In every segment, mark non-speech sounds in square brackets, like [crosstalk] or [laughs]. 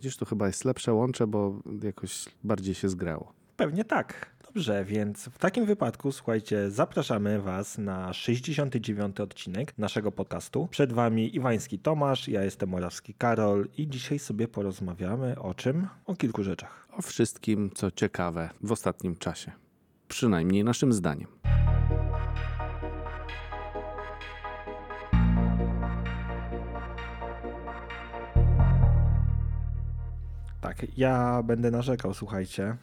Widzisz, tu chyba jest lepsze łącze, bo jakoś bardziej się zgrało. Pewnie tak. Dobrze, więc w takim wypadku, słuchajcie, zapraszamy Was na 69. odcinek naszego podcastu. Przed Wami Iwański Tomasz, ja jestem Morawski Karol i dzisiaj sobie porozmawiamy o czym? O kilku rzeczach. O wszystkim, co ciekawe w ostatnim czasie. Przynajmniej naszym zdaniem. Tak, ja będę narzekał, słuchajcie,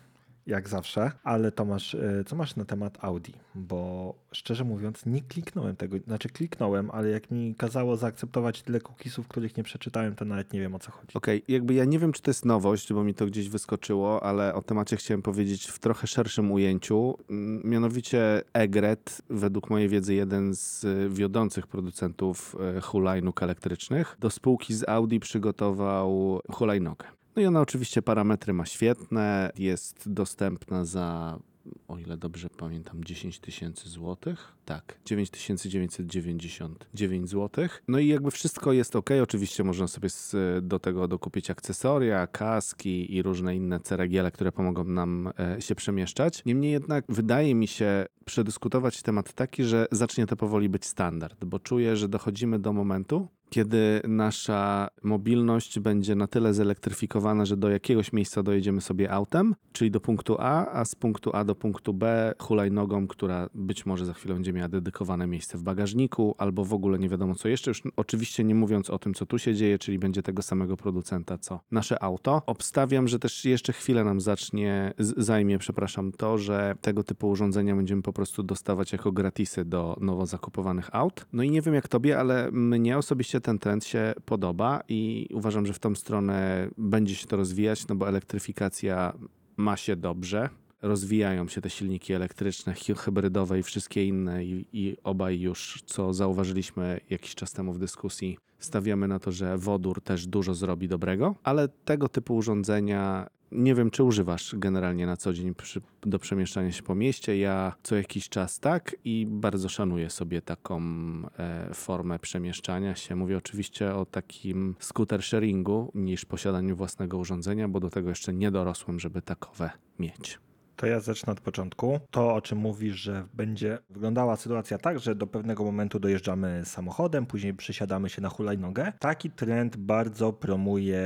jak zawsze, ale Tomasz, y, co masz na temat Audi? Bo szczerze mówiąc, nie kliknąłem tego, znaczy kliknąłem, ale jak mi kazało zaakceptować tyle cookiesów, których nie przeczytałem, to nawet nie wiem o co chodzi. Okej, okay, jakby ja nie wiem, czy to jest nowość, bo mi to gdzieś wyskoczyło, ale o temacie chciałem powiedzieć w trochę szerszym ujęciu. Mianowicie Egret, według mojej wiedzy, jeden z wiodących producentów e, hulajnóg elektrycznych, do spółki z Audi przygotował hulajnogę. No i ona oczywiście parametry ma świetne, jest dostępna za o ile dobrze pamiętam, 10 tysięcy złotych. Tak, 9999 złotych. No i jakby wszystko jest ok. Oczywiście można sobie z, do tego dokupić akcesoria, kaski i różne inne ceregiele, które pomogą nam e, się przemieszczać. Niemniej jednak wydaje mi się przedyskutować temat taki, że zacznie to powoli być standard, bo czuję, że dochodzimy do momentu, kiedy nasza mobilność będzie na tyle zelektryfikowana, że do jakiegoś miejsca dojedziemy sobie autem, czyli do punktu A, a z punktu A do punktu B hulajnogą, która być może za chwilę będzie miała dedykowane miejsce w bagażniku, albo w ogóle nie wiadomo co jeszcze. Już oczywiście nie mówiąc o tym, co tu się dzieje, czyli będzie tego samego producenta, co nasze auto. Obstawiam, że też jeszcze chwilę nam zacznie, zajmie, przepraszam, to, że tego typu urządzenia będziemy po prostu dostawać jako gratisy do nowo zakupowanych aut. No i nie wiem jak tobie, ale mnie osobiście ten trend się podoba i uważam, że w tą stronę będzie się to rozwijać, no bo elektryfikacja ma się dobrze. Rozwijają się te silniki elektryczne, hybrydowe i wszystkie inne, i, i obaj już, co zauważyliśmy jakiś czas temu w dyskusji, stawiamy na to, że wodór też dużo zrobi dobrego, ale tego typu urządzenia nie wiem, czy używasz generalnie na co dzień przy, do przemieszczania się po mieście. Ja co jakiś czas tak i bardzo szanuję sobie taką e, formę przemieszczania się. Mówię oczywiście o takim scooter sharingu niż posiadaniu własnego urządzenia, bo do tego jeszcze nie dorosłem, żeby takowe mieć. To ja zacznę od początku. To, o czym mówisz, że będzie wyglądała sytuacja tak, że do pewnego momentu dojeżdżamy samochodem, później przesiadamy się na hulajnogę. Taki trend bardzo promuje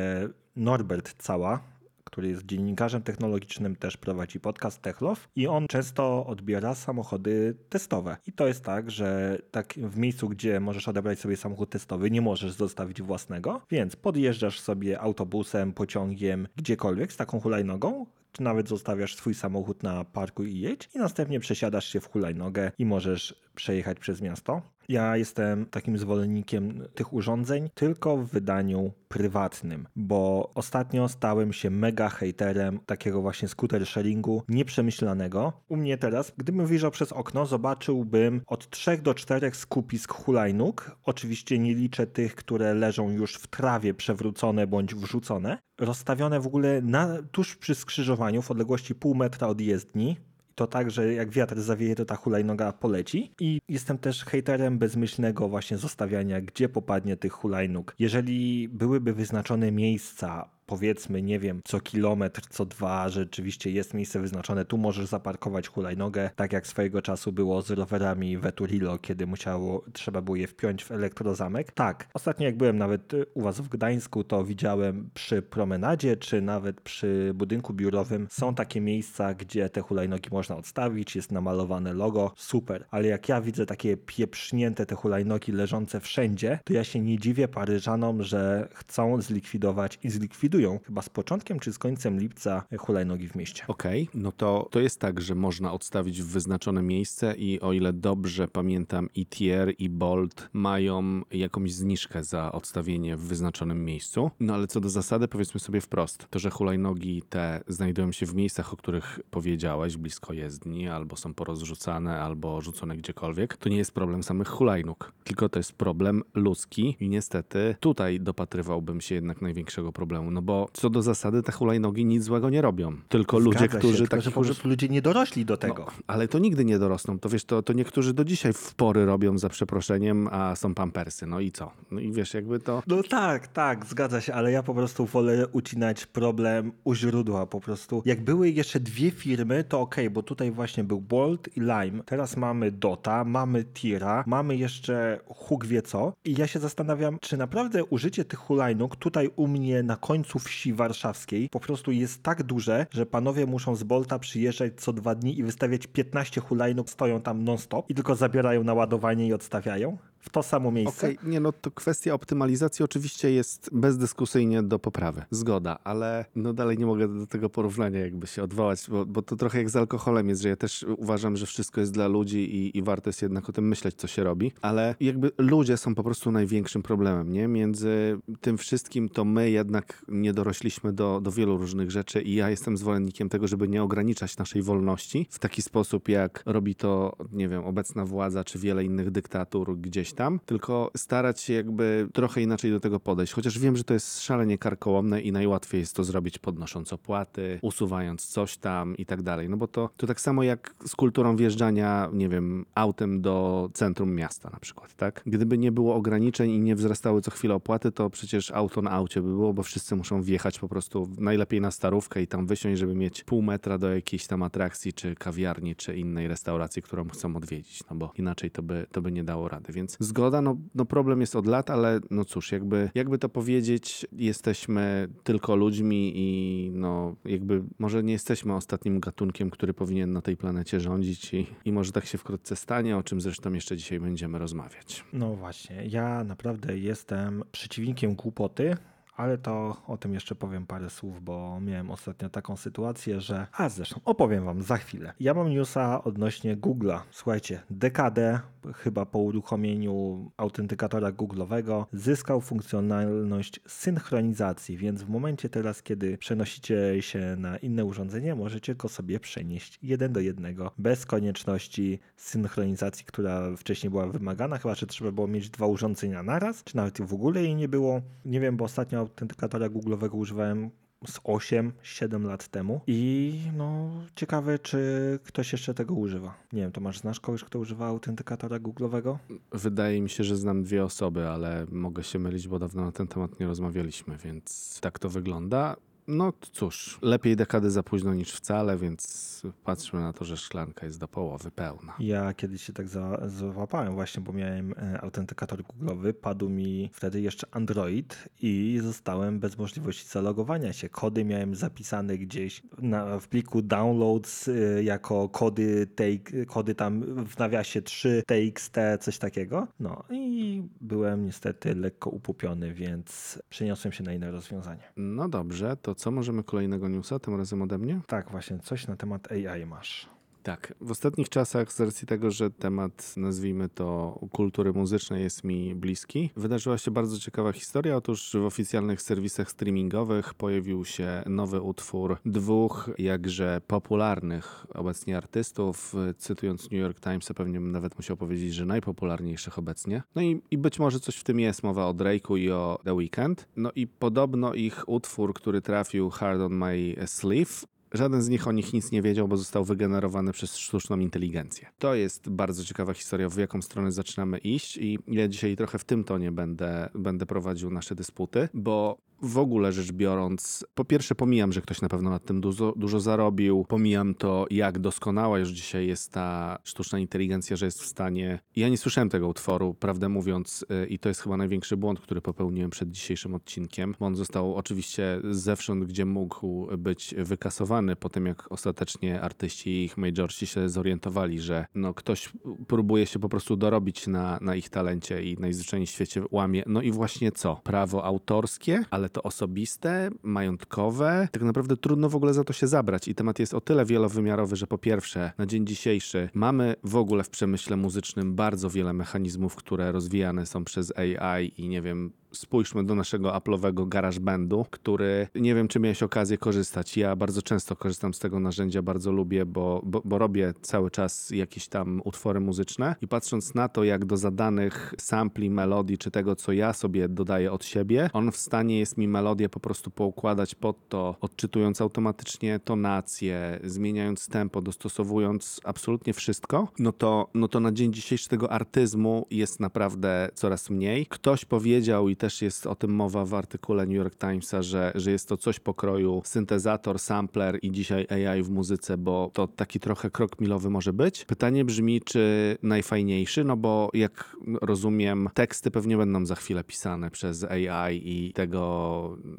Norbert Cała, który jest dziennikarzem technologicznym, też prowadzi podcast Techlow i on często odbiera samochody testowe. I to jest tak, że tak w miejscu, gdzie możesz odebrać sobie samochód testowy, nie możesz zostawić własnego, więc podjeżdżasz sobie autobusem, pociągiem, gdziekolwiek z taką hulajnogą, czy nawet zostawiasz swój samochód na parku i jedź i następnie przesiadasz się w hulajnogę i możesz przejechać przez miasto. Ja jestem takim zwolennikiem tych urządzeń tylko w wydaniu prywatnym, bo ostatnio stałem się mega haterem takiego właśnie scooter sharingu nieprzemyślanego. U mnie teraz, gdybym wyjrzał przez okno, zobaczyłbym od 3 do 4 skupisk hulajnóg. Oczywiście nie liczę tych, które leżą już w trawie przewrócone bądź wrzucone, rozstawione w ogóle na, tuż przy skrzyżowaniu w odległości pół metra od jezdni to tak, że jak wiatr zawieje, to ta hulajnoga poleci. I jestem też hejterem bezmyślnego właśnie zostawiania, gdzie popadnie tych hulajnóg. Jeżeli byłyby wyznaczone miejsca, powiedzmy, nie wiem, co kilometr, co dwa, rzeczywiście jest miejsce wyznaczone, tu możesz zaparkować hulajnogę, tak jak swojego czasu było z rowerami Veturilo, kiedy musiało, trzeba było je wpiąć w elektrozamek. Tak, ostatnio jak byłem nawet u was w Gdańsku, to widziałem przy promenadzie, czy nawet przy budynku biurowym, są takie miejsca, gdzie te hulajnogi można odstawić, jest namalowane logo, super, ale jak ja widzę takie pieprznięte te hulajnogi leżące wszędzie, to ja się nie dziwię Paryżanom, że chcą zlikwidować i zlikwidują chyba z początkiem czy z końcem lipca hulajnogi w mieście. Okej, okay, no to, to jest tak, że można odstawić w wyznaczone miejsce i o ile dobrze pamiętam ETR i Bolt mają jakąś zniżkę za odstawienie w wyznaczonym miejscu. No ale co do zasady powiedzmy sobie wprost, to że hulajnogi te znajdują się w miejscach, o których powiedziałeś, blisko jezdni, albo są porozrzucane, albo rzucone gdziekolwiek, to nie jest problem samych hulajnóg, tylko to jest problem ludzki i niestety tutaj dopatrywałbym się jednak największego problemu, no No bo co do zasady te hulajnogi nic złego nie robią. Tylko ludzie, Zgadza którzy się, takich że po prostu ludzie nie dorośli do tego. No, ale to nigdy nie dorosną. To wiesz, to, to niektórzy do dzisiaj w pory robią za przeproszeniem, a są pampersy. No i co? No i wiesz, jakby to... No tak, tak, zgadza się, ale ja po prostu wolę ucinać problem u źródła po prostu. Jak były jeszcze dwie firmy, to okej, bo tutaj właśnie był Bolt i Lime. Teraz mamy Dota, mamy Tira, mamy jeszcze Huk wie co. I ja się zastanawiam, czy naprawdę użycie tych hulajnóg tutaj u mnie na końcu wsi warszawskiej. Po prostu jest tak duże, że panowie muszą z Bolta przyjeżdżać co dwa dni i wystawiać 15 hulajnóg, stoją tam non-stop i tylko zabierają na ładowanie i odstawiają w to samo miejsce. Okej, nie no, to kwestia optymalizacji oczywiście jest bezdyskusyjnie do poprawy. Zgoda, ale no dalej nie mogę do tego porównania jakby się odwołać, bo, bo to trochę jak z alkoholem jest, że ja też uważam, że wszystko jest dla ludzi i, i warto jest jednak o tym myśleć, co się robi, ale jakby ludzie są po prostu największym problemem, nie? Między tym wszystkim to my jednak nie dorośliśmy do, do wielu różnych rzeczy i ja jestem zwolennikiem tego, żeby nie ograniczać naszej wolności w taki sposób, jak robi to, nie wiem, obecna władza czy wiele innych dyktatur gdzieś tam, tylko starać się jakby trochę inaczej do tego podejść. Chociaż wiem, że to jest szalenie karkołomne i najłatwiej jest to zrobić podnosząc opłaty, usuwając coś tam i tak dalej. No bo to, to tak samo jak z kulturą wjeżdżania, nie wiem, autem do centrum miasta na przykład, tak? Gdyby nie było ograniczeń i nie wzrastały co chwilę opłaty, to przecież auto na aucie by było, bo wszyscy muszą wjechać po prostu najlepiej na starówkę i tam wysiąść, żeby mieć pół metra do jakiejś tam atrakcji, czy kawiarni, czy innej restauracji, którą chcą odwiedzić, no bo inaczej to by, to by nie dało rady. Więc zgoda, no, no problem jest od lat, ale no cóż, jakby, jakby to powiedzieć, jesteśmy tylko ludźmi i no jakby może nie jesteśmy ostatnim gatunkiem, który powinien na tej planecie rządzić i, i może tak się wkrótce stanie, o czym zresztą jeszcze dzisiaj będziemy rozmawiać. No właśnie, ja naprawdę jestem przeciwnikiem głupoty, ale to o tym jeszcze powiem parę słów, bo miałem ostatnio taką sytuację, że. A zresztą opowiem Wam za chwilę. Ja mam newsa odnośnie Google'a. Słuchajcie, dekadę chyba po uruchomieniu autentykatora Google'owego zyskał funkcjonalność synchronizacji, więc w momencie teraz, kiedy przenosicie się na inne urządzenie, możecie go sobie przenieść jeden do jednego, bez konieczności synchronizacji, która wcześniej była wymagana, chyba że trzeba było mieć dwa urządzenia naraz, czy nawet w ogóle jej nie było. Nie wiem, bo ostatnio autentykatora Google'owego używałem z 8-7 lat temu i no ciekawe, czy ktoś jeszcze tego używa. Nie wiem, Tomasz, znasz kogoś, kto używa autentykatora Google'owego? Wydaje mi się, że znam dwie osoby, ale mogę się mylić, bo dawno na ten temat nie rozmawialiśmy, więc tak to wygląda. No cóż, lepiej dekady za późno niż wcale, więc patrzmy na to, że szklanka jest do połowy pełna. Ja kiedyś się tak za, załapałem właśnie, bo miałem e, autentykator Google'owy, padł mi wtedy jeszcze Android i zostałem bez możliwości zalogowania się. Kody miałem zapisane gdzieś na, w pliku downloads e, jako kody, take, kody tam w nawiasie 3 TXT, coś takiego. No i byłem niestety lekko upupiony, więc przeniosłem się na inne rozwiązanie. No dobrze, to co możemy kolejnego newsa, tym razem ode mnie? Tak, właśnie coś na temat AI masz. Tak, w ostatnich czasach, z racji tego, że temat, nazwijmy to, kultury muzycznej jest mi bliski, wydarzyła się bardzo ciekawa historia. Otóż w oficjalnych serwisach streamingowych pojawił się nowy utwór dwóch jakże popularnych obecnie artystów. Cytując New York Times, pewnie nawet musiał powiedzieć, że najpopularniejszych obecnie. No i, i być może coś w tym jest, mowa o Drake'u i o The Weeknd. No i podobno ich utwór, który trafił Hard on My Sleeve, Żaden z nich o nich nic nie wiedział, bo został wygenerowany przez sztuczną inteligencję. To jest bardzo ciekawa historia, w jaką stronę zaczynamy iść i ja dzisiaj trochę w tym tonie będę, będę prowadził nasze dysputy, bo w ogóle rzecz biorąc, po pierwsze pomijam, że ktoś na pewno nad tym dużo, dużo zarobił, pomijam to, jak doskonała już dzisiaj jest ta sztuczna inteligencja, że jest w stanie... Ja nie słyszałem tego utworu, prawdę mówiąc, y, i to jest chyba największy błąd, który popełniłem przed dzisiejszym odcinkiem, bo on został oczywiście zewsząd, gdzie mógł być wykasowany po tym, jak ostatecznie artyści i ich majorsi się zorientowali, że no, ktoś próbuje się po prostu dorobić na, na ich talencie i najzwyczajniej w świecie łamie. No i właśnie co? Prawo autorskie, ale to osobiste, majątkowe. Tak naprawdę trudno w ogóle za to się zabrać i temat jest o tyle wielowymiarowy, że po pierwsze, na dzień dzisiejszy mamy w ogóle w przemyśle muzycznym bardzo wiele mechanizmów, które rozwijane są przez AI i nie wiem, spójrzmy do naszego Apple'owego GarageBandu, który nie wiem, czy miałeś okazję korzystać. Ja bardzo często korzystam z tego narzędzia, bardzo lubię, bo, bo, bo robię cały czas jakieś tam utwory muzyczne i patrząc na to, jak do zadanych sampli, melodii, czy tego, co ja sobie dodaję od siebie, on w stanie jest melodię po prostu poukładać pod to, odczytując automatycznie tonację, zmieniając tempo, dostosowując absolutnie wszystko, no to, no to na dzień dzisiejszy tego artyzmu jest naprawdę coraz mniej. Ktoś powiedział, i też jest o tym mowa w artykule New York Timesa, że, że jest to coś pokroju syntezator, sampler i dzisiaj AI w muzyce, bo to taki trochę krok milowy może być. Pytanie brzmi, czy najfajniejszy, no bo jak rozumiem, teksty pewnie będą za chwilę pisane przez AI i tego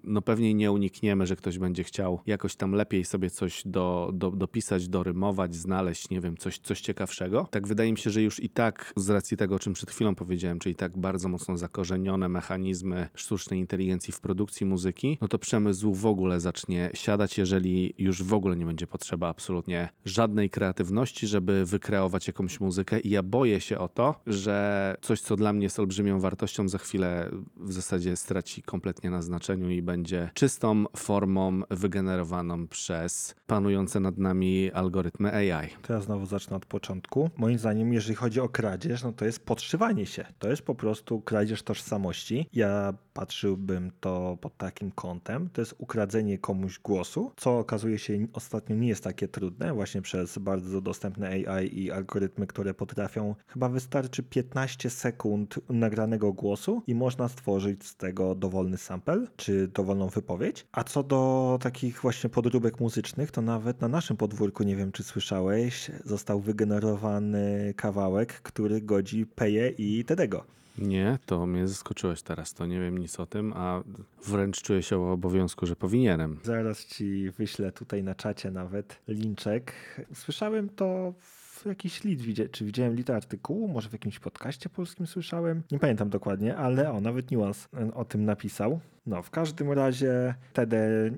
no pewnie nie unikniemy, że ktoś będzie chciał jakoś tam lepiej sobie coś do, do, dopisać, dorymować, znaleźć, nie wiem, coś, coś ciekawszego. Tak wydaje mi się, że już i tak z racji tego, o czym przed chwilą powiedziałem, czyli tak bardzo mocno zakorzenione mechanizmy sztucznej inteligencji w produkcji muzyki, no to przemysł w ogóle zacznie siadać, jeżeli już w ogóle nie będzie potrzeba absolutnie żadnej kreatywności, żeby wykreować jakąś muzykę i ja boję się o to, że coś, co dla mnie jest olbrzymią wartością, za chwilę w zasadzie straci kompletnie na znaczeniu i będzie czystą formą wygenerowaną przez panujące nad nami algorytmy AI. To ja znowu zacznę od początku. Moim zdaniem, jeżeli chodzi o kradzież, no to jest podszywanie się. To jest po prostu kradzież tożsamości. Ja patrzyłbym to pod takim kątem. To jest ukradzenie komuś głosu, co okazuje się ostatnio nie jest takie trudne, właśnie przez bardzo dostępne AI i algorytmy, które potrafią, chyba wystarczy 15 sekund nagranego głosu i można stworzyć z tego dowolny sample, czy dowolną wypowiedź. A co do takich właśnie podróbek muzycznych, to nawet na naszym podwórku, nie wiem czy słyszałeś, został wygenerowany kawałek, który godzi Peje i Tedego. Nie, to mnie zaskoczyłeś teraz. To nie wiem nic o tym, a wręcz czuję się o obowiązku, że powinienem. Zaraz ci wyślę tutaj na czacie nawet linczek. Słyszałem to w jakiś lead, widzia- czy widziałem lead artykułu, może w jakimś podcaście polskim słyszałem. Nie pamiętam dokładnie, ale o, nawet Nuance o tym napisał. No, w każdym razie Tede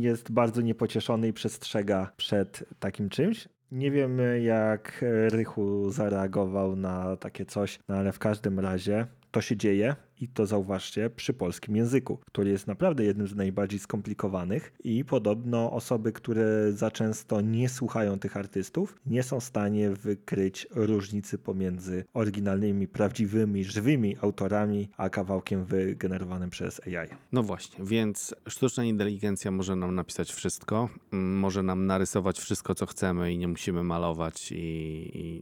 jest bardzo niepocieszony i przestrzega przed takim czymś. Nie wiem, jak Rychu zareagował na takie coś, no ale w każdym razie to się dzieje i to zauważcie przy polskim języku, który jest naprawdę jednym z najbardziej skomplikowanych i podobno osoby, które za często nie słuchają tych artystów, nie są w stanie wykryć różnicy pomiędzy oryginalnymi, prawdziwymi, żywymi autorami, a kawałkiem wygenerowanym przez AI. No właśnie, więc sztuczna inteligencja może nam napisać wszystko, mm, może nam narysować wszystko, co chcemy i nie musimy malować i,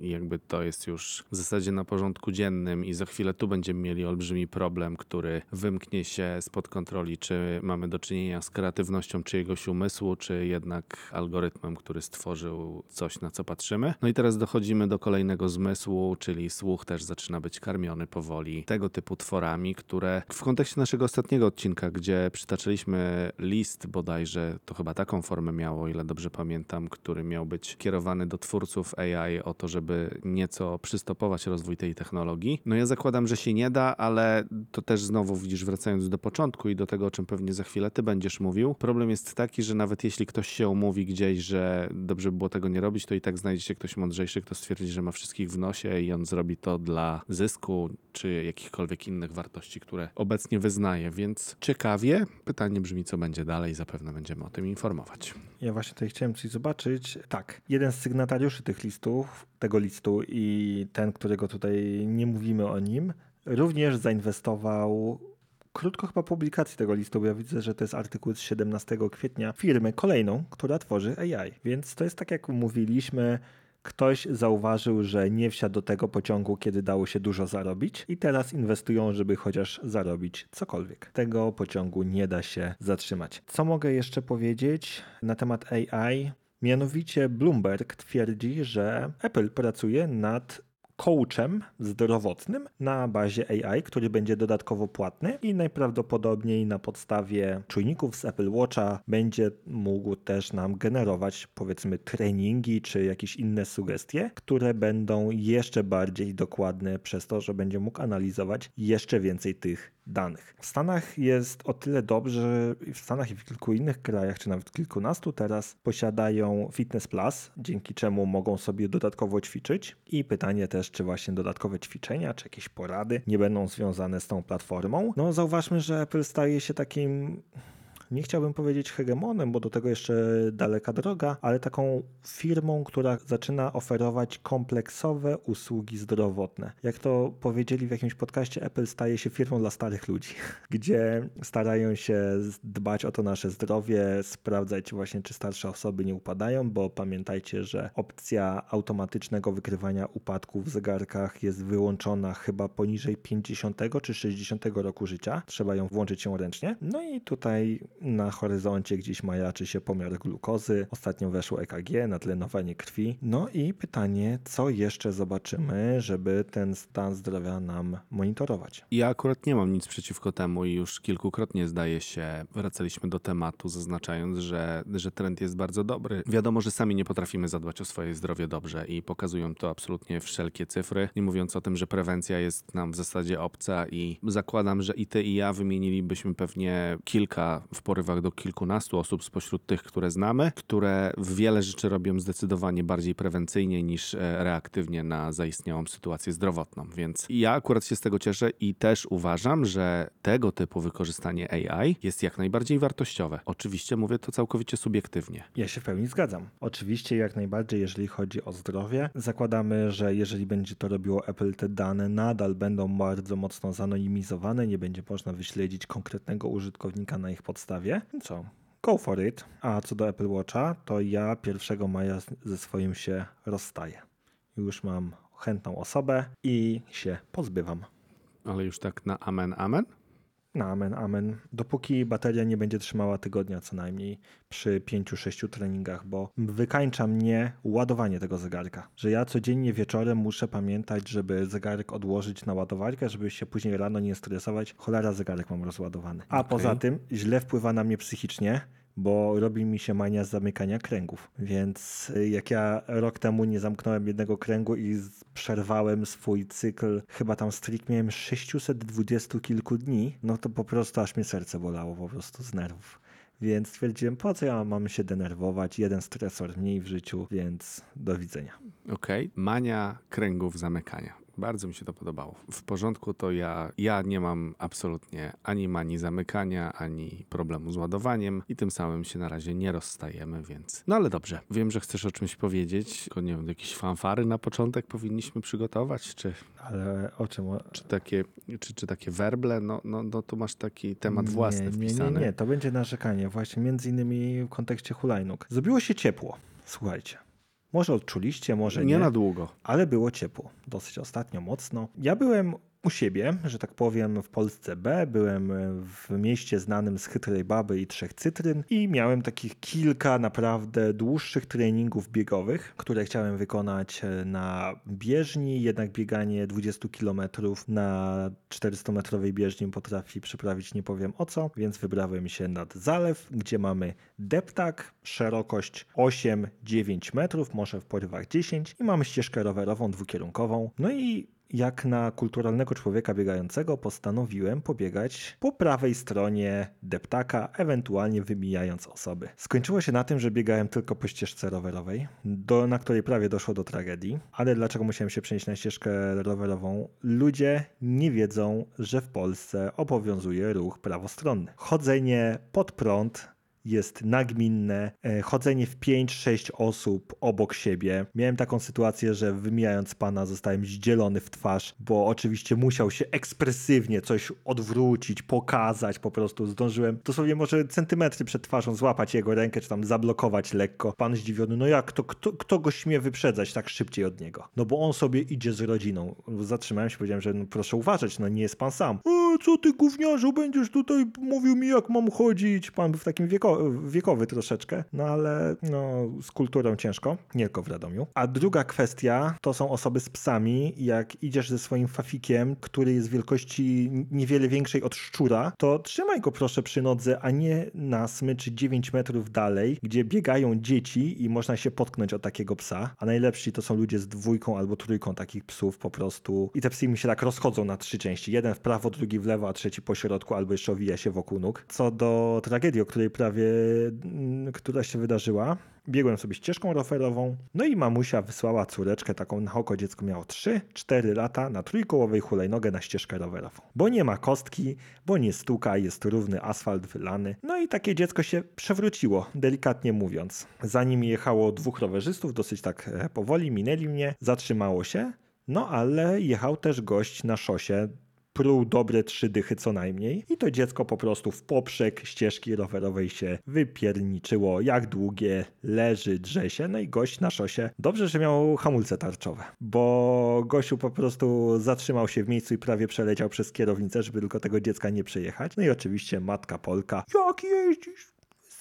i jakby to jest już w zasadzie na porządku dziennym i za chwilę tu będziemy mieli olbrzymi problem, który wymknie się spod kontroli, czy mamy do czynienia z kreatywnością czyjegoś umysłu, czy jednak algorytmem, który stworzył coś, na co patrzymy. No i teraz dochodzimy do kolejnego zmysłu, czyli słuch też zaczyna być karmiony powoli tego typu tworami, które w kontekście naszego ostatniego odcinka, gdzie przytaczaliśmy list bodajże, to chyba taką formę miało, o ile dobrze pamiętam, który miał być kierowany do twórców AI o to, żeby nieco przystopować rozwój tej technologii. No ja zakładam, że się nie da, ale to też znowu widzisz, wracając do początku i do tego, o czym pewnie za chwilę ty będziesz mówił. Problem jest taki, że nawet jeśli ktoś się umówi gdzieś, że dobrze by było tego nie robić, to i tak znajdzie się ktoś mądrzejszy, kto stwierdzi, że ma wszystkich w nosie i on zrobi to dla zysku czy jakichkolwiek innych wartości, które obecnie wyznaje. Więc ciekawie. Pytanie brzmi, co będzie dalej. Zapewne będziemy o tym informować. Ja właśnie tutaj chciałem coś zobaczyć. Tak, jeden z sygnatariuszy tych listów, tego listu i ten, którego tutaj nie mówimy o nim, również zainwestował krótko chyba publikacji tego listu, bo ja widzę, że to jest artykuł z 17 kwietnia, firmę kolejną, która tworzy AI. Więc to jest tak jak mówiliśmy, ktoś zauważył, że nie wsiadł do tego pociągu, kiedy dało się dużo zarobić i teraz inwestują, żeby chociaż zarobić cokolwiek. Tego pociągu nie da się zatrzymać. Co mogę jeszcze powiedzieć na temat AI? Mianowicie Bloomberg twierdzi, że Apple pracuje nad coachem zdrowotnym na bazie AI, który będzie dodatkowo płatny i najprawdopodobniej na podstawie czujników z Apple Watcha będzie mógł też nam generować powiedzmy treningi czy jakieś inne sugestie, które będą jeszcze bardziej dokładne przez to, że będzie mógł analizować jeszcze więcej tych danych. W Stanach jest o tyle dobrze, w Stanach i w kilku innych krajach, czy nawet kilkunastu teraz posiadają Fitness Plus, dzięki czemu mogą sobie dodatkowo ćwiczyć. I pytanie też, czy właśnie dodatkowe ćwiczenia, czy jakieś porady nie będą związane z tą platformą. No zauważmy, że Apple staje się takim nie chciałbym powiedzieć hegemonem, bo do tego jeszcze daleka droga, ale taką firmą, która zaczyna oferować kompleksowe usługi zdrowotne. Jak to powiedzieli w jakimś podcaście, Apple staje się firmą dla starych ludzi, [laughs] gdzie starają się dbać o to nasze zdrowie, sprawdzać właśnie, czy starsze osoby nie upadają, bo pamiętajcie, że opcja automatycznego wykrywania upadków w zegarkach jest wyłączona chyba poniżej 50 czy 60 roku życia. Trzeba ją włączyć się ręcznie. No i tutaj na horyzoncie gdzieś majaczy się pomiar glukozy. Ostatnio weszło EKG, natlenowanie krwi. No i pytanie, co jeszcze zobaczymy, żeby ten stan zdrowia nam monitorować? Ja akurat nie mam nic przeciwko temu i już kilkukrotnie zdaje się, wracaliśmy do tematu, zaznaczając, że, że trend jest bardzo dobry. Wiadomo, że sami nie potrafimy zadbać o swoje zdrowie dobrze i pokazują to absolutnie wszelkie cyfry, nie mówiąc o tym, że prewencja jest nam w zasadzie obca i zakładam, że i ty i ja wymienilibyśmy pewnie kilka w porywach do kilkunastu osób spośród tych, które znamy, które wiele rzeczy robią zdecydowanie bardziej prewencyjnie niż e, reaktywnie na zaistniałą sytuację zdrowotną. Więc ja akurat się z tego cieszę i też uważam, że tego typu wykorzystanie AI jest jak najbardziej wartościowe. Oczywiście mówię to całkowicie subiektywnie. Ja się w pełni zgadzam. Oczywiście, jak najbardziej, jeżeli chodzi o zdrowie, zakładamy, że jeżeli będzie to robiło Apple, te dane nadal będą bardzo mocno zanonimizowane, nie będzie można wyśledzić konkretnego użytkownika na ich podstawie. Co? Go for it. A co do Apple Watcha, to ja 1 maja ze swoim się rozstaję. Już mam chętną osobę i się pozbywam. Ale już tak na amen, amen? No, amen, amen. Dopóki bateria nie będzie trzymała tygodnia co najmniej przy 5-6 treningach, bo wykańcza mnie ładowanie tego zegarka. Że ja codziennie wieczorem muszę pamiętać, żeby zegarek odłożyć na ładowarkę, żeby się później rano nie stresować. Cholera, zegarek mam rozładowany. A Okej. poza tym źle wpływa na mnie psychicznie, bo robi mi się mania zamykania kręgów. Więc y, jak ja rok temu nie zamknąłem jednego kręgu i przerwałem swój cykl, chyba tam strik miałem 620 kilku dni, no to po prostu aż mnie serce bolało po prostu z nerwów. Więc stwierdziłem, po co ja mam się denerwować, jeden stresor mniej w życiu, więc do widzenia. Okej. Mania kręgów zamykania. Bardzo mi się to podobało. W porządku to ja, ja nie mam absolutnie ani manii zamykania, ani problemu z ładowaniem i tym samym się na razie nie rozstajemy, więc... No ale dobrze. Wiem, że chcesz o czymś powiedzieć, tylko nie wiem, jakieś fanfary na początek powinniśmy przygotować, czy, Ale o czym? Czy, takie, czy, czy takie werble? No, no, no tu masz taki temat własny nie, nie, wpisany. nie, nie, to będzie narzekanie właśnie między innymi w kontekście hulajnóg. Zrobiło się ciepło, słuchajcie. Może odczuliście, może nie. nie na długo. ale było ciepło. Dosyć ostatnio mocno. Ja byłem u siebie, że tak powiem, w Polsce B. Byłem w mieście znanym z chytrej baby i trzech cytryn i miałem takich kilka naprawdę dłuższych treningów biegowych, które chciałem wykonać e, na bieżni. Jednak bieganie 20 km na 400-metrowej bieżni potrafi przyprawić nie powiem o co, więc wybrałem się nad zalew, gdzie mamy deptak, szerokość 8-9 metrów, może w porywach 10 i mamy ścieżkę rowerową dwukierunkową. No i jak na kulturalnego człowieka biegającego postanowiłem pobiegać po prawej stronie deptaka, ewentualnie wymijając osoby. Skończyło się na tym, że biegałem tylko po ścieżce rowerowej, do, na której prawie doszło do tragedii. Ale dlaczego musiałem się przenieść na ścieżkę rowerową? Ludzie nie wiedzą, że w Polsce obowiązuje ruch prawostronny. Chodzenie pod prąd jest nagminne, e, chodzenie w 5-6 osób obok siebie. Miałem taką sytuację, że wymijając pana zostałem zdzielony w twarz, bo oczywiście musiał się ekspresywnie coś odwrócić, pokazać, po prostu zdążyłem dosłownie może centymetry przed twarzą złapać jego rękę, czy tam zablokować lekko. Pan zdziwiony, no jak to, kto, kto go śmie wyprzedzać tak szybciej od niego? No bo on sobie idzie z rodziną. Zatrzymałem się, powiedziałem, że no proszę uważać, no nie jest pan sam. E, co ty gówniarzu, będziesz tutaj mówił mi jak mam chodzić? Pan był w takim wieko wiekowy troszeczkę, no ale no, z kulturą ciężko, nie tylko w Radomiu. A druga kwestia to są osoby z psami. Jak idziesz ze swoim fafikiem, który jest wielkości niewiele większej od szczura, to trzymaj go proszę przy nodze, a nie na smyczy 9 metrów dalej, gdzie biegają dzieci i można się potknąć od takiego psa. A najlepsi to są ludzie z dwójką albo trójką takich psów po prostu. I te psy mi się tak rozchodzą na trzy części. Jeden w prawo, drugi w lewo, a trzeci po środku albo jeszcze owija się wokół nóg. Co do tragedii, o której prawie która się wydarzyła. Biegłem sobie ścieżką rowerową, no i mamusia wysłała córeczkę taką na oko. Dziecko miało 3-4 lata na trójkołowej hulajnogę na ścieżkę rowerową. Bo nie ma kostki, bo nie stuka, jest równy asfalt wylany. No i takie dziecko się przewróciło, delikatnie mówiąc. Za nim jechało dwóch rowerzystów, dosyć tak e, powoli, minęli mnie, zatrzymało się. No ale jechał też gość na szosie, pruł dobre trzy dychy co najmniej i to dziecko po prostu w poprzek ścieżki rowerowej się wypierniczyło, jak długie leży, drze się, no i gość na szosie. Dobrze, że miał hamulce tarczowe, bo gościu po prostu zatrzymał się w miejscu i prawie przeleciał przez kierownicę, żeby tylko tego dziecka nie przejechać. No i oczywiście matka Polka. Jak jeździsz?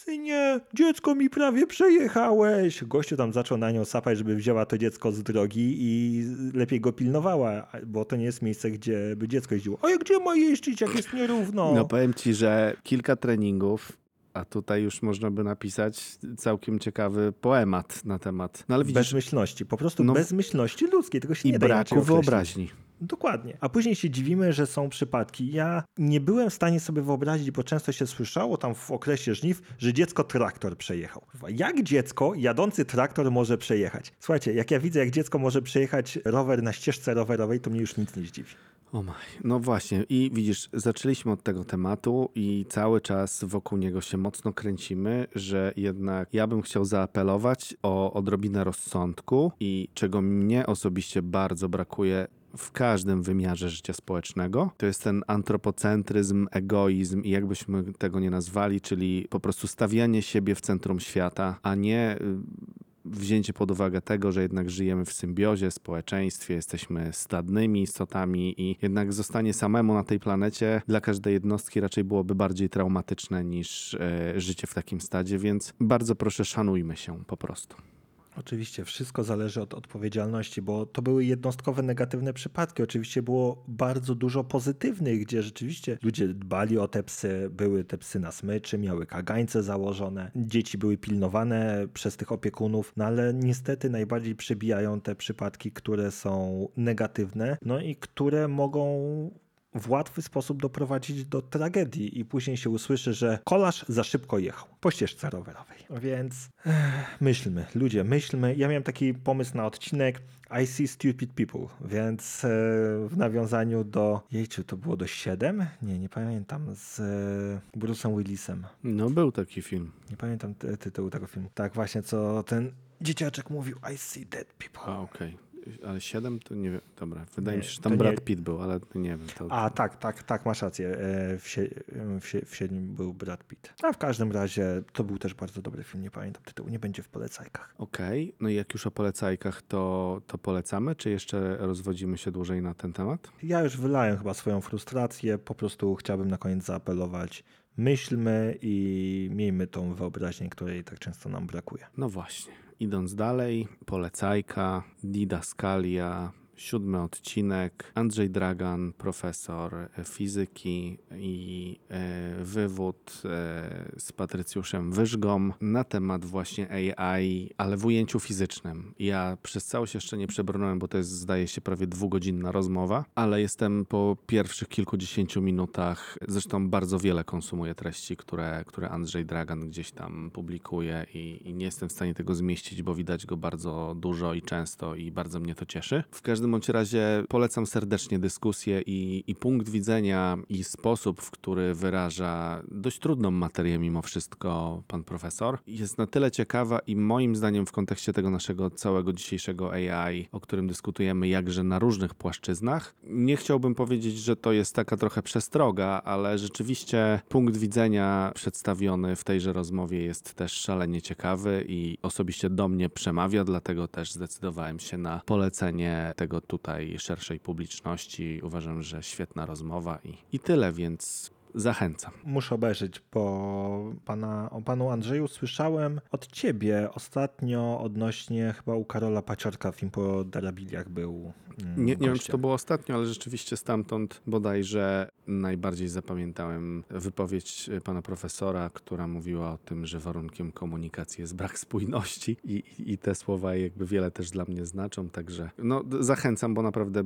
Synie, dziecko mi prawie przejechałeś. Gościu tam zaczął na nią sapać, żeby wzięła to dziecko z drogi i lepiej go pilnowała, bo to nie jest miejsce, gdzie by dziecko jeździło. A gdzie ma jeździć, jak jest nierówno? No powiem ci, że kilka treningów, a tutaj już można by napisać całkiem ciekawy poemat na temat. No ale widzisz, Bezmyślności, po prostu No. bezmyślności ludzkiej, tego się i nie da inaczej braku wyobraźni. Dokładnie. A później się dziwimy, że są przypadki. Ja nie byłem w stanie sobie wyobrazić, bo często się słyszało tam w okresie żniw, że dziecko traktor przejechał. Jak dziecko jadący traktor może przejechać? Słuchajcie, jak ja widzę, jak dziecko może przejechać rower na ścieżce rowerowej, to mnie już nic nie zdziwi. O maj. No właśnie i widzisz, zaczęliśmy od tego tematu i cały czas wokół niego się mocno kręcimy, że jednak ja bym chciał zaapelować o odrobinę rozsądku i czego mnie osobiście bardzo brakuje w każdym wymiarze życia społecznego, to jest ten antropocentryzm, egoizm i jakbyśmy tego nie nazwali, czyli po prostu stawianie siebie w centrum świata, a nie y, wzięcie pod uwagę tego, że jednak żyjemy w symbiozie, społeczeństwie, jesteśmy stadnymi istotami i jednak zostanie samemu na tej planecie dla każdej jednostki raczej byłoby bardziej traumatyczne niż e, życie w takim stadzie, więc bardzo proszę szanujmy się po prostu. Oczywiście, wszystko zależy od odpowiedzialności, bo to były jednostkowe negatywne przypadki. Oczywiście było bardzo dużo pozytywnych, gdzie rzeczywiście ludzie dbali o te psy, były te psy na smyczy, miały kagańce założone, dzieci były pilnowane przez tych opiekunów, no ale niestety najbardziej przebijają te przypadki, które są negatywne, no i które mogą w łatwy sposób doprowadzić do tragedii i później się usłyszy, że kolarz za szybko jechał po ścieżce rowerowej. Więc ech, myślmy, ludzie, myślmy. Ja miałem taki pomysł na odcinek I see stupid people, więc e, w nawiązaniu do, jejciu, to było do 7? Nie, nie pamiętam, z e, Bruce'em Willisem. No był taki film. Nie pamiętam ty- tytułu tego filmu. Tak właśnie, co ten dzieciaczek mówił, I see dead people. A okej. Ale 7 to nie wiem. Dobra, wydaje Nie, mi się, że tam nie- Brad Pitt był, ale nie wiem. To... A tak, tak, tak, masz rację. E, W, sie, w, sie, w siedmiu był Brad Pitt. A w każdym razie to był też bardzo dobry film, nie pamiętam tytułu, nie będzie w polecajkach. Okej, no i jak już o polecajkach, to, to polecamy, czy jeszcze rozwodzimy się dłużej na ten temat? Ja już wylałem chyba swoją frustrację, po prostu chciałbym na koniec zaapelować. Myślmy i miejmy tą wyobraźnię, której tak często nam brakuje. No właśnie. Idąc dalej, polecajka, Didaskalia, siódmy odcinek. Andrzej Dragan, profesor fizyki i e, wywód e, z Patrycjuszem Wyżgą na temat właśnie AI, ale w ujęciu fizycznym. Ja przez całość jeszcze nie przebrnąłem, bo to jest zdaje się prawie dwugodzinna rozmowa, ale jestem po pierwszych kilkudziesięciu minutach, zresztą bardzo wiele konsumuję treści, które, które Andrzej Dragan gdzieś tam publikuje i, i nie jestem w stanie tego zmieścić, bo widać go bardzo dużo i często i bardzo mnie to cieszy. W każdym bądź razie polecam serdecznie dyskusję i, i punkt widzenia i sposób, w który wyraża dość trudną materię mimo wszystko pan profesor, jest na tyle ciekawa i moim zdaniem w kontekście tego naszego całego dzisiejszego AI, o którym dyskutujemy jakże na różnych płaszczyznach, nie chciałbym powiedzieć, że to jest taka trochę przestroga, ale rzeczywiście punkt widzenia przedstawiony w tejże rozmowie jest też szalenie ciekawy i osobiście do mnie przemawia, dlatego też zdecydowałem się na polecenie tego tutaj szerszej publiczności. Uważam, że świetna rozmowa i, i tyle, więc zachęcam. Muszę obejrzeć, bo pana, o panu Andrzeju słyszałem od ciebie ostatnio odnośnie chyba u Karola Paciorka film po Darabiliach był. mm, Nie, nie wiem, czy to było ostatnio, ale rzeczywiście stamtąd bodajże najbardziej zapamiętałem wypowiedź pana profesora, która mówiła o tym, że warunkiem komunikacji jest brak spójności i, i- te słowa jakby wiele też dla mnie znaczą, także no, zachęcam, bo naprawdę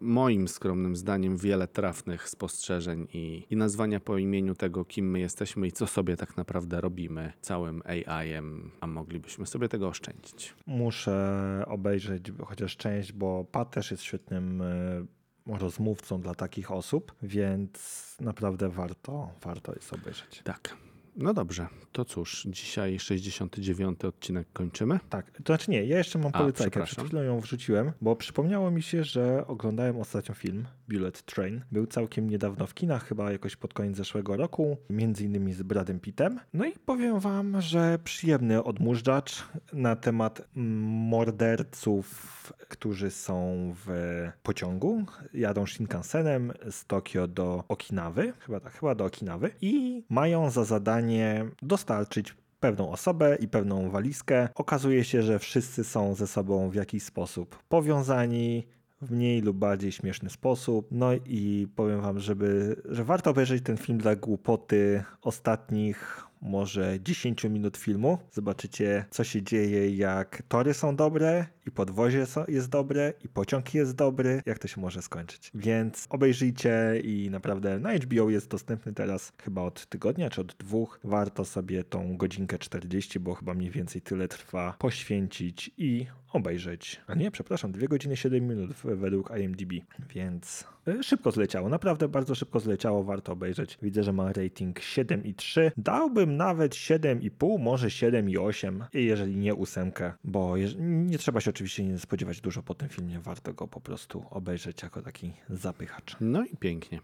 moim skromnym zdaniem wiele trafnych spostrzeżeń i, i nazwania po imieniu tego, kim my jesteśmy i co sobie tak naprawdę robimy całym AI-em, a moglibyśmy sobie tego oszczędzić. Muszę obejrzeć chociaż część, bo Pat też jest świetnym e, rozmówcą dla takich osób, więc naprawdę warto, warto jest obejrzeć. Tak. No dobrze, to cóż, dzisiaj 69 odcinek kończymy. Tak, to znaczy nie, ja jeszcze mam polecajkę, przed chwilą ją wrzuciłem, bo przypomniało mi się, że oglądałem ostatnio film Bullet Train. Był całkiem niedawno w kinach, chyba jakoś pod koniec zeszłego roku, między innymi z Bradem Pittem. No i powiem wam, że przyjemny odmóżdżacz na temat morderców, którzy są w pociągu. Jadą Shinkansenem z Tokio do Okinawy, chyba tak, chyba do Okinawy i mają za zadanie dostarczyć pewną osobę i pewną walizkę. Okazuje się, że wszyscy są ze sobą w jakiś sposób powiązani. W mniej lub bardziej śmieszny sposób. No i powiem wam, żeby, że warto obejrzeć ten film dla głupoty ostatnich może 10 minut filmu. Zobaczycie, co się dzieje, jak tory są dobre i podwozie jest dobre i pociąg jest dobry, jak to się może skończyć. Więc obejrzyjcie i naprawdę na HBO jest dostępny teraz chyba od tygodnia czy od dwóch. Warto sobie tą godzinkę 40, bo chyba mniej więcej tyle trwa, poświęcić i obejrzeć. A nie, przepraszam, 2 godziny 7 minut według IMDb, więc szybko zleciało, naprawdę bardzo szybko zleciało, warto obejrzeć. Widzę, że ma rating 7,3. Dałbym nawet 7,5, może 7,8, jeżeli nie ósemkę, bo nie trzeba się oczywiście nie spodziewać dużo po tym filmie, warto go po prostu obejrzeć jako taki zapychacz. No i pięknie.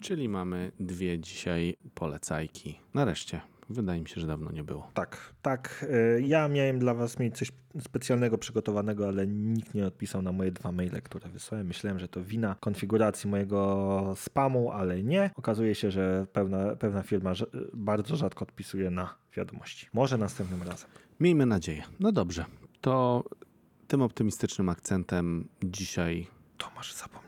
Czyli mamy dwie dzisiaj polecajki. Nareszcie. Wydaje mi się, że dawno nie było. Tak, tak. y, Ja miałem dla Was mieć coś specjalnego przygotowanego, ale nikt nie odpisał na moje dwa maile, które wysłałem. Myślałem, że to wina konfiguracji mojego spamu, ale nie. Okazuje się, że pewna, pewna firma bardzo rzadko odpisuje na wiadomości. Może następnym razem. Miejmy nadzieję. No dobrze. To tym optymistycznym akcentem dzisiaj Tomasz, zapomniałem.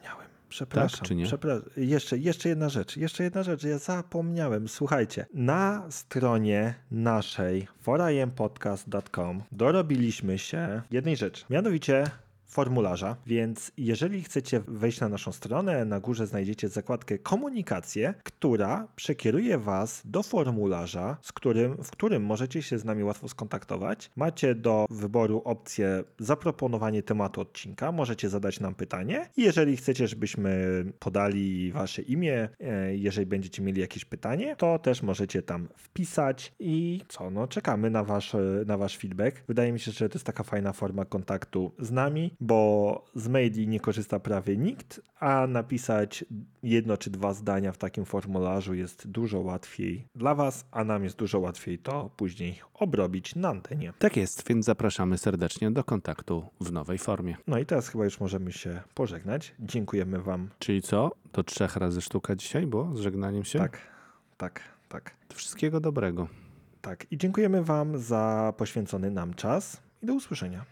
Przepraszam. Tak, czy nie? Przepra- jeszcze, jeszcze jedna rzecz. Jeszcze jedna rzecz. Ja zapomniałem. Słuchajcie, na stronie naszej forajempodcast.com dorobiliśmy się jednej rzeczy. Mianowicie formularza, więc jeżeli chcecie wejść na naszą stronę, na górze znajdziecie zakładkę komunikacje, która przekieruje was do formularza, z którym, w którym możecie się z nami łatwo skontaktować. Macie do wyboru opcję zaproponowanie tematu odcinka, możecie zadać nam pytanie. Jeżeli chcecie, żebyśmy podali wasze imię, e, jeżeli będziecie mieli jakieś pytanie, to też możecie tam wpisać. I co, no czekamy na wasz, na wasz feedback. Wydaje mi się, że to jest taka fajna forma kontaktu z nami, bo z maili nie korzysta prawie nikt, a napisać jedno czy dwa zdania w takim formularzu jest dużo łatwiej dla was, a nam jest dużo łatwiej to później obrobić na antenie. tak jest, więc zapraszamy serdecznie do kontaktu w nowej formie. No i teraz chyba już możemy się pożegnać. Dziękujemy wam. Czyli co? To trzech razy sztuka dzisiaj było z żegnaniem się? Tak, tak, tak. Wszystkiego dobrego. Tak. I dziękujemy Wam za poświęcony nam czas i do usłyszenia.